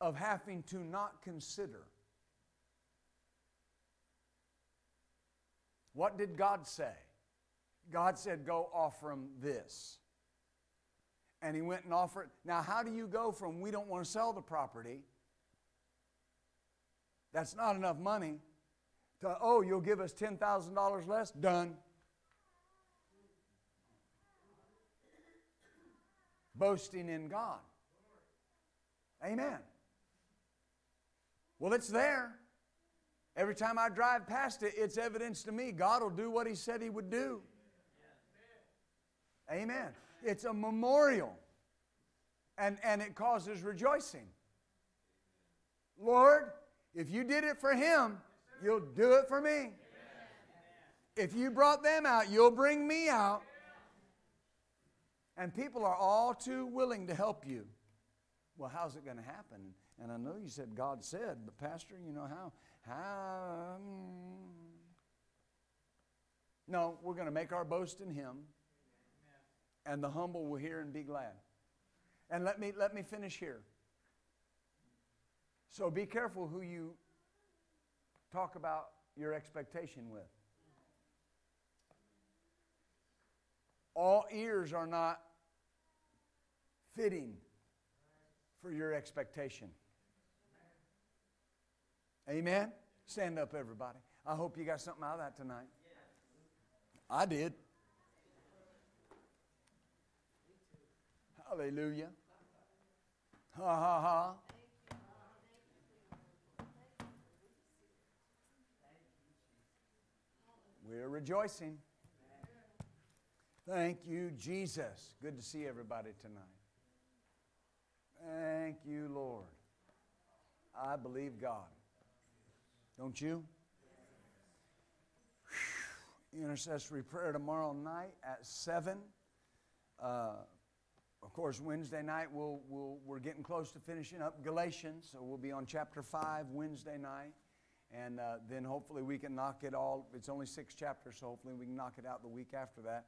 [SPEAKER 1] of having to not consider. What did God say? God said, Go offer him this. And he went and offered. Now, how do you go from we don't want to sell the property, that's not enough money, to oh, you'll give us $10,000 less? Done. Boasting in God. Amen. Well, it's there. Every time I drive past it, it's evidence to me God will do what He said He would do. Amen. It's a memorial, and, and it causes rejoicing. Lord, if you did it for Him, you'll do it for me. If you brought them out, you'll bring me out. And people are all too willing to help you. Well, how's it going to happen? And I know you said God said, but Pastor, you know how? How? Um, no, we're going to make our boast in Him, and the humble will hear and be glad. And let me, let me finish here. So be careful who you talk about your expectation with. All ears are not fitting for your expectation. Amen? Stand up, everybody. I hope you got something out of that tonight. I did. Hallelujah. Ha ha ha. We're rejoicing. Thank you, Jesus. Good to see everybody tonight. Thank you, Lord. I believe God. Don't you? Intercessory prayer tomorrow night at 7. Uh, of course, Wednesday night we'll, we'll, we're getting close to finishing up Galatians, so we'll be on chapter 5 Wednesday night. And uh, then hopefully we can knock it all. It's only six chapters, so hopefully we can knock it out the week after that.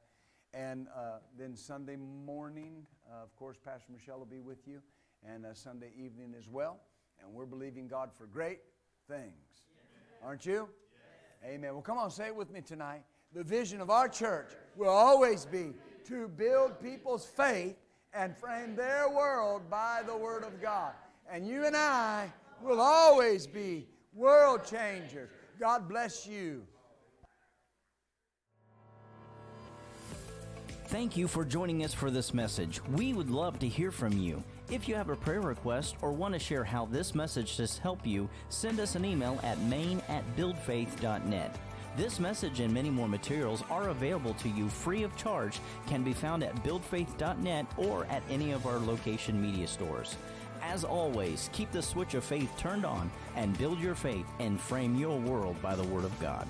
[SPEAKER 1] And uh, then Sunday morning, uh, of course, Pastor Michelle will be with you, and uh, Sunday evening as well. And we're believing God for great things. Aren't you? Amen. Well, come on, say it with me tonight. The vision of our church will always be to build people's faith and frame their world by the Word of God. And you and I will always be world changers. God bless you.
[SPEAKER 2] Thank you for joining us for this message. We would love to hear from you. If you have a prayer request or want to share how this message has helped you, send us an email at main at buildfaith.net. This message and many more materials are available to you free of charge, can be found at buildfaith.net or at any of our location media stores. As always, keep the switch of faith turned on and build your faith and frame your world by the Word of God.